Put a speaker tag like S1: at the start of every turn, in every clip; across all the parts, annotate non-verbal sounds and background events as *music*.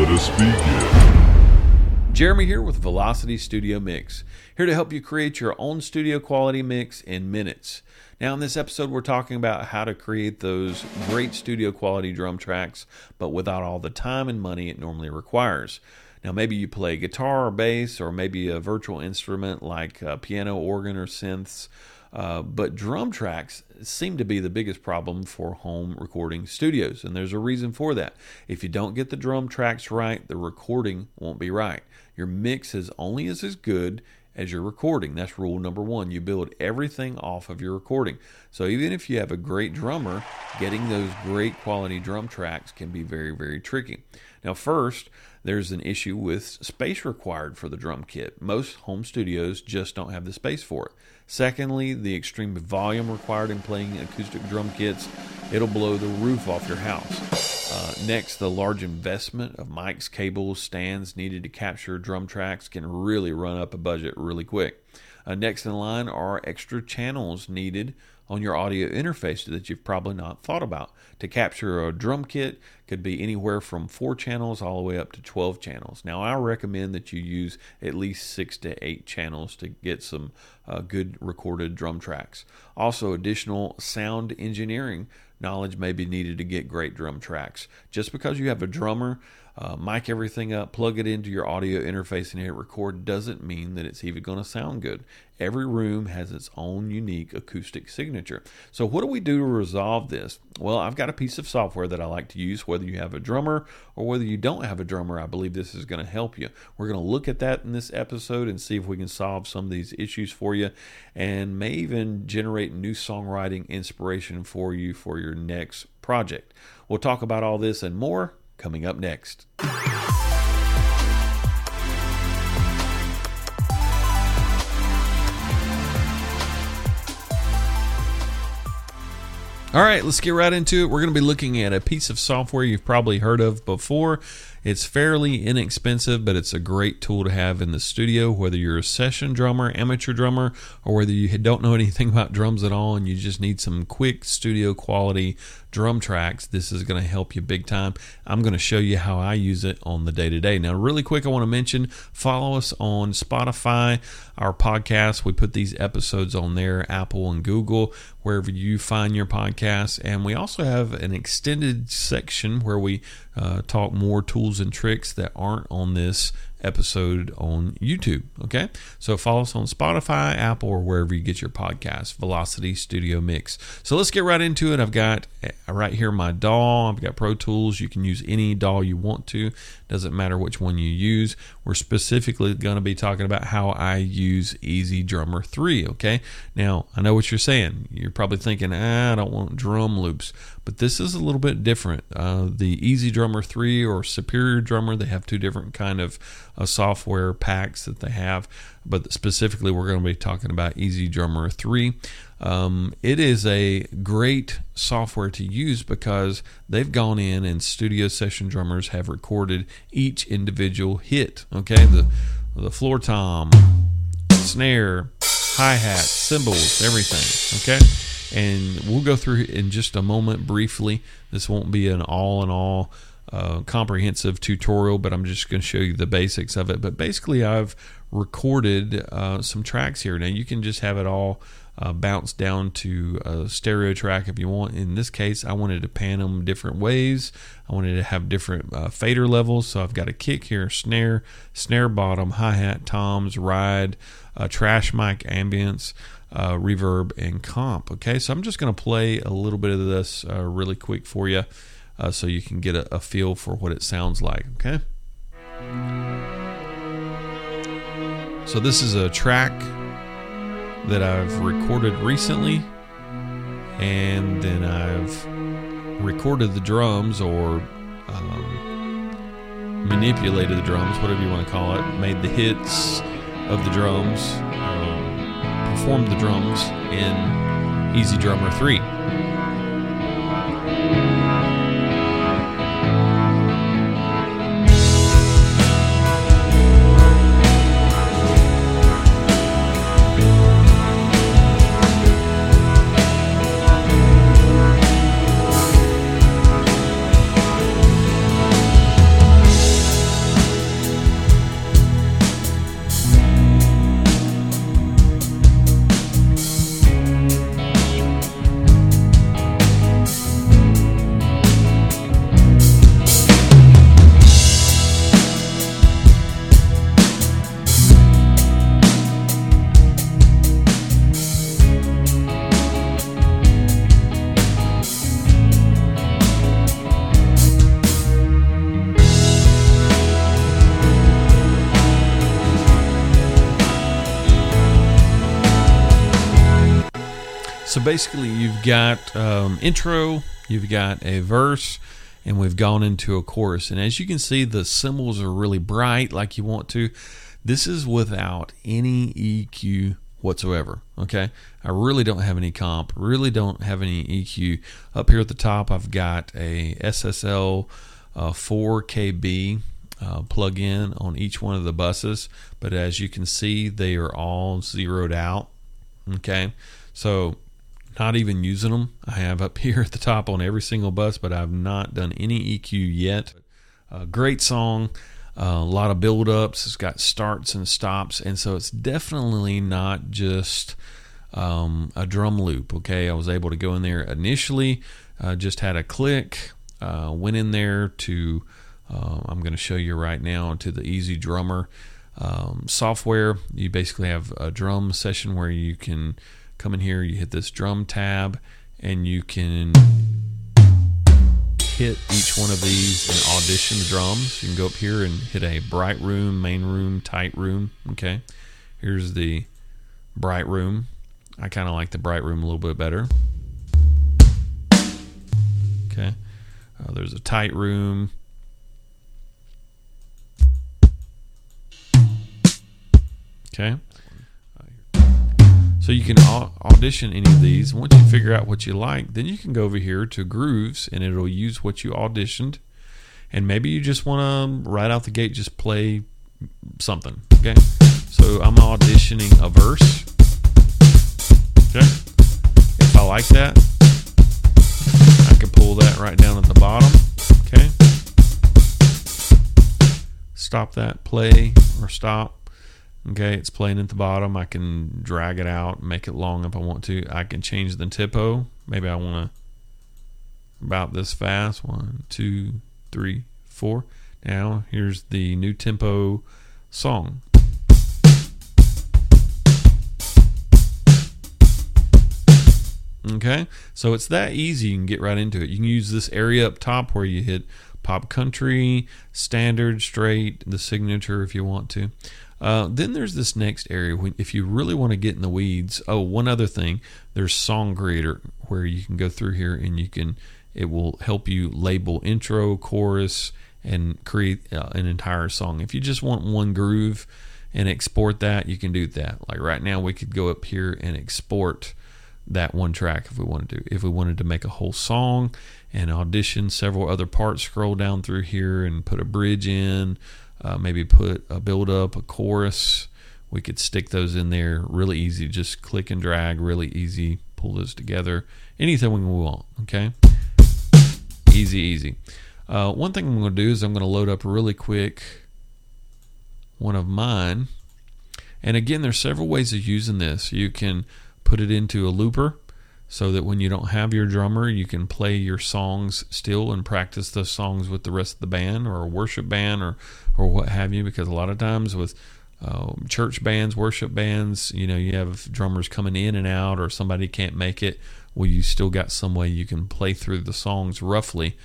S1: Let us begin.
S2: Jeremy here with Velocity Studio Mix, here to help you create your own studio quality mix in minutes. Now, in this episode, we're talking about how to create those great studio quality drum tracks, but without all the time and money it normally requires. Now, maybe you play guitar or bass, or maybe a virtual instrument like piano, organ, or synths. Uh, but drum tracks seem to be the biggest problem for home recording studios, and there's a reason for that. If you don't get the drum tracks right, the recording won't be right. Your mix is only as, as good as your recording. That's rule number one. You build everything off of your recording. So even if you have a great drummer, getting those great quality drum tracks can be very, very tricky. Now, first, there's an issue with space required for the drum kit. Most home studios just don't have the space for it. Secondly, the extreme volume required in playing acoustic drum kits, it'll blow the roof off your house. Uh, next, the large investment of mics, cables, stands needed to capture drum tracks can really run up a budget really quick. Uh, next in line are extra channels needed on your audio interface that you've probably not thought about. To capture a drum kit could be anywhere from 4 channels all the way up to 12 channels. Now I recommend that you use at least 6 to 8 channels to get some uh, good recorded drum tracks. Also additional sound engineering knowledge may be needed to get great drum tracks. Just because you have a drummer uh, mic everything up, plug it into your audio interface, and hit record doesn't mean that it's even going to sound good. Every room has its own unique acoustic signature. So, what do we do to resolve this? Well, I've got a piece of software that I like to use, whether you have a drummer or whether you don't have a drummer. I believe this is going to help you. We're going to look at that in this episode and see if we can solve some of these issues for you and may even generate new songwriting inspiration for you for your next project. We'll talk about all this and more coming up next. All right, let's get right into it. We're going to be looking at a piece of software you've probably heard of before. It's fairly inexpensive, but it's a great tool to have in the studio, whether you're a session drummer, amateur drummer, or whether you don't know anything *laughs* about drums at all and you just need some quick studio quality drum tracks. This is going to help you big time. I'm going to show you how I use it on the day to day. Now, really quick, I want to mention follow us on Spotify, our podcast. We put these episodes on there, Apple and Google, wherever you find your podcasts. And we also have an extended section where we uh, talk more tools and tricks that aren't on this episode on YouTube. Okay, so follow us on Spotify, Apple, or wherever you get your podcast. Velocity Studio Mix. So let's get right into it. I've got uh, right here my DAW. I've got Pro Tools. You can use any DAW you want to. Doesn't matter which one you use. We're specifically going to be talking about how I use EZdrummer 3. Okay, now I know what you're saying. You're probably thinking, ah, I don't want drum loops, but this is a little bit different. Uh, the Drummer 3 or Superior Drummer, they have two different kind of uh, software packs that they have, but specifically we're going to be talking about EZdrummer 3. Um, it is a great software to use because they've gone in and studio session drummers have recorded each individual hit. Okay, the the floor tom, snare, hi hat, cymbals, everything. Okay and we'll go through in just a moment briefly. This won't be an all in all uh, comprehensive tutorial, but I'm just going to show you the basics of it. But basically, I've recorded uh, some tracks here. Now you can just have it all uh, bounce down to a stereo track if you want. In this case, I wanted to pan them different ways. I wanted to have different uh, fader levels. So I've got a kick here, snare, snare bottom, hi hat, toms, ride, uh, trash mic, ambience uh, reverb, and comp. Okay, so I'm just going to play a little bit of this uh, really quick for you uh, so you can get a, a feel for what it sounds like. Okay. So this is a track that I've recorded recently, and then I've recorded the drums or um, manipulated the drums, whatever you want to call it, made the hits of the drums. Um, performed the drums in EZdrummer 3. So basically, you've got um, intro, you've got a verse, and we've gone into a chorus. And as you can see, the cymbals are really bright, like you want to. This is without any EQ whatsoever. Okay, I really don't have any comp, really don't have any EQ. Up here at the top, I've got a SSL uh, 4KB uh, plug in on each one of the buses, but as you can see, they are all zeroed out. Okay, so not even using them. I have up *laughs* here at the top on every single bus, but I've not done any EQ yet. A great song. A lot of build ups. It's got starts and stops. And so it's definitely not just um, a drum loop. Okay. I was able to go in there initially, uh, just had a click, uh, went in there to, uh, I'm going to show you right now, to the EZdrummer um, software. You basically have a drum session where you can come in here, you hit this drum tab, and you can hit each one of these and audition the drums. You can go up here and hit a bright room, main room, tight room. Okay, here's the bright room. I kind of like the bright room a little bit better. Okay, uh, there's a tight room. Okay. So you can audition any of these. Once you figure out what you like, then you can go over here to Grooves and it'll use what you auditioned. And maybe you just want to um, right out the gate just play something. Okay. So I'm auditioning a verse. Okay. If I like that, I can pull that right down at the bottom. Okay. Stop that, play or stop. Okay, it's playing at the bottom. I can drag it out, make it long if I want to. I can change the tempo. Maybe I want to about this fast. One, two, three, four. Now here's the new tempo song. Okay, so it's that easy. You can get right into it. You can use this area up top where you hit pop country, standard, straight, the signature if you want to. Uh, then there's this next area if you really want to get in the weeds. Oh, one other thing, there's Song Creator where you can go through here and you can it will help you label intro, chorus, and create uh, an entire song. If you just want one groove and export that, you can do that. Like right now, we could go up here and export that one track if we wanted to. If we wanted to make a whole song and audition several other parts, scroll down through here and put a bridge in, uh, maybe put a build up, a chorus. We could stick those in there really easy. Just click and drag, really easy. Pull those together. Anything we want. Okay. Easy, easy. Uh, one thing I'm going to do is I'm going to load up really quick one of mine. And again, there's several ways of using this. You can put it into a looper so that when you don't have your drummer, you can play your songs still and practice those songs with the rest of the band or a worship band or, or what have you. Because a lot of times with um, church bands, worship bands, you know, you have drummers coming in and out or somebody can't make it. Well, you still got some way you can play through the songs roughly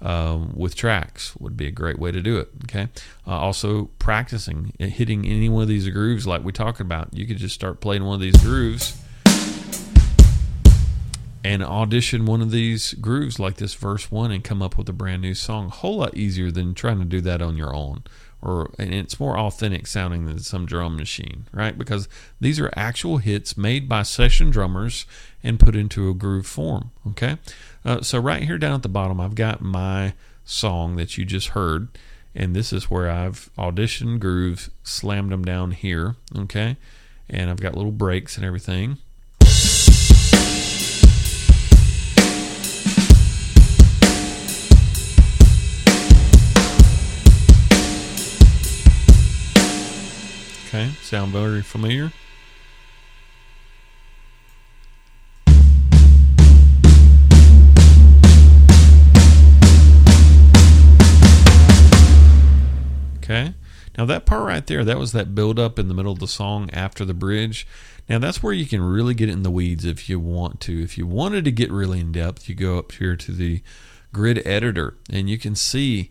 S2: um, with tracks would be a great way to do it. Okay. Uh, also, practicing hitting any one of these grooves like we talked about. You could just start playing one of these grooves and audition one of these grooves like this verse one and come up with a brand new song. A whole lot easier than trying to do that on your own. Or and it's more authentic sounding than some drum machine, right? Because these are actual hits made by session drummers and put into a groove form. Okay, uh, so right here down at the bottom, I've got my song that you just heard, and this is where I've auditioned grooves, slammed them down here. Okay, and I've got little breaks and everything. Okay, sound very familiar? Okay. Now that part right there, that was that build up in the middle of the song after the bridge. Now that's where you can really get in the weeds if you want to. If you wanted to get really in depth, you go up here to the grid editor and you can see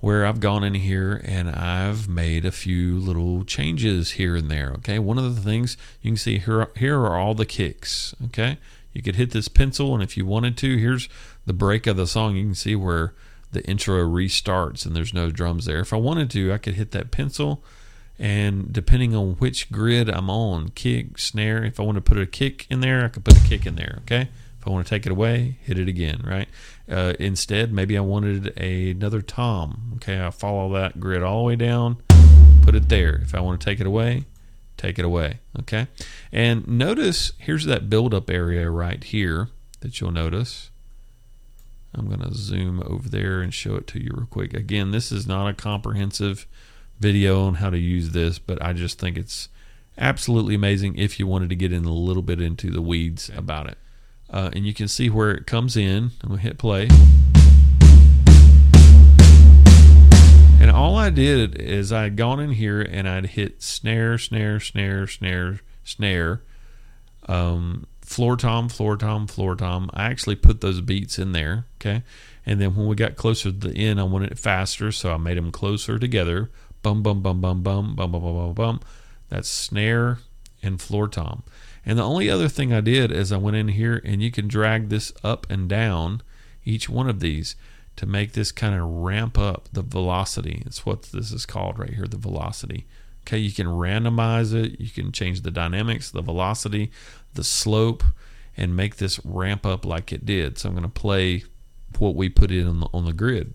S2: where I've gone in here and I've made a few little changes here and there. Okay, one of the things you can see here here are all the kicks. Okay, You could hit this pencil, and if you wanted to, here's the break of the song. You can see where the intro restarts and there's no drums there. If I wanted to, I could hit that pencil, and depending on which grid I'm on, kick, snare, if I want to put a kick in there, I could put a kick in there, okay? I want to take it away, hit it again, right? Uh, instead, maybe I wanted a, another tom, okay? I follow that grid all the way down, put it there. If I want to take it away, take it away. Okay. And notice here's that buildup area right here that you'll notice. I'm going to zoom over there and show it to you real quick. Again, this is not a comprehensive video on how to use this, but I just think it's absolutely amazing if you wanted to get in a little bit into the weeds about it. Uh, and you can see where it comes in. I'm going to hit play. And all I did is I'd gone in here and I'd hit snare, snare, snare, snare, snare, um, floor tom, floor tom, floor tom. I actually put those beats in there, okay? And then when we got closer to the end, I wanted it faster, so I made them closer together. Bum, bum, bum, bum, bum, bum, bum, bum, bum, bum. That's snare and floor tom. And the only other thing I did is I went in here and you can drag this up and down each one of these to make this kind of ramp up the velocity. It's what this is called right here, the velocity. Okay, you can randomize it, you can change the dynamics, the velocity, the slope, and make this ramp up like it did. So I'm going to play what we put in on the, on the grid.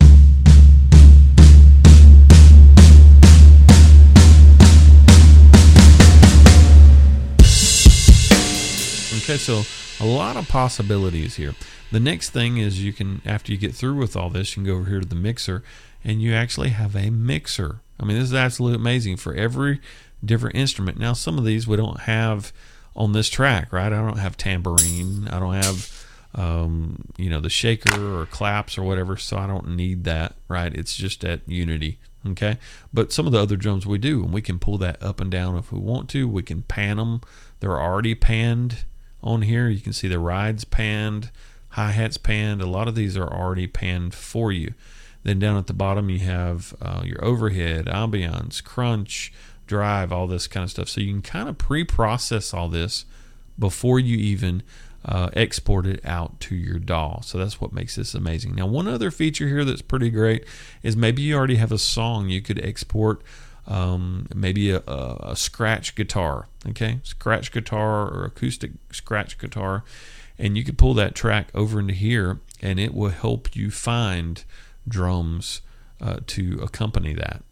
S2: Okay, so a lot of possibilities here. The next thing is you can, after you get through with all this, you can go over here to the mixer and you actually have a mixer. I mean, this is absolutely amazing for every different instrument. Now, some of these we don't have on this track, right? I don't have tambourine. I don't have, um, you know, the shaker or claps or whatever, so I don't need that, right? It's just at Unity, okay? But some of the other drums we do, and we can pull that up and down if we want to. We can pan them. They're already panned on here. You can see the rides panned hi hats panned. A lot of these are already panned for you. Then down at the bottom, you have uh, your overhead, ambiance, crunch, drive, all this kind of stuff. So you can kind of pre process all this before you even uh, export it out to your DAW. So that's what makes this amazing. Now, one other feature here that's pretty great is maybe you already have a song you could export. Um, maybe a, a, scratch guitar, okay, scratch guitar or acoustic scratch guitar, and you could pull that track over into here and it will help you find drums uh, to accompany that